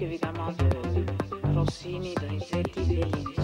musique évidemment de Rossini, Donizetti, Bellini